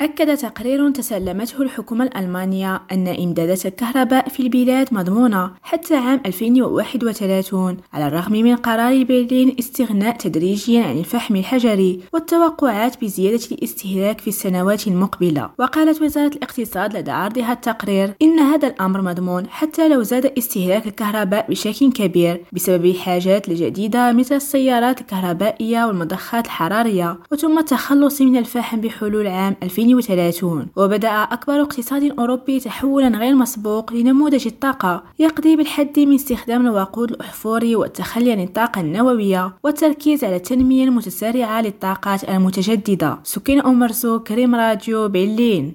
أكد تقرير تسلمته الحكومة الألمانية أن إمدادات الكهرباء في البلاد مضمونة حتى عام 2031 على الرغم من قرار برلين استغناء تدريجيا عن الفحم الحجري والتوقعات بزيادة الاستهلاك في السنوات المقبلة. وقالت وزارة الاقتصاد لدى عرضها التقرير إن هذا الأمر مضمون حتى لو زاد استهلاك الكهرباء بشكل كبير بسبب الحاجات الجديدة مثل السيارات الكهربائية والمضخات الحرارية وتم التخلص من الفحم بحلول عام 2030 2030 وبدأ أكبر اقتصاد أوروبي تحولا غير مسبوق لنموذج الطاقة يقضي بالحد من استخدام الوقود الأحفوري والتخلي عن الطاقة النووية والتركيز على التنمية المتسارعة للطاقات المتجددة. سكين أم مرزوق كريم راديو برلين.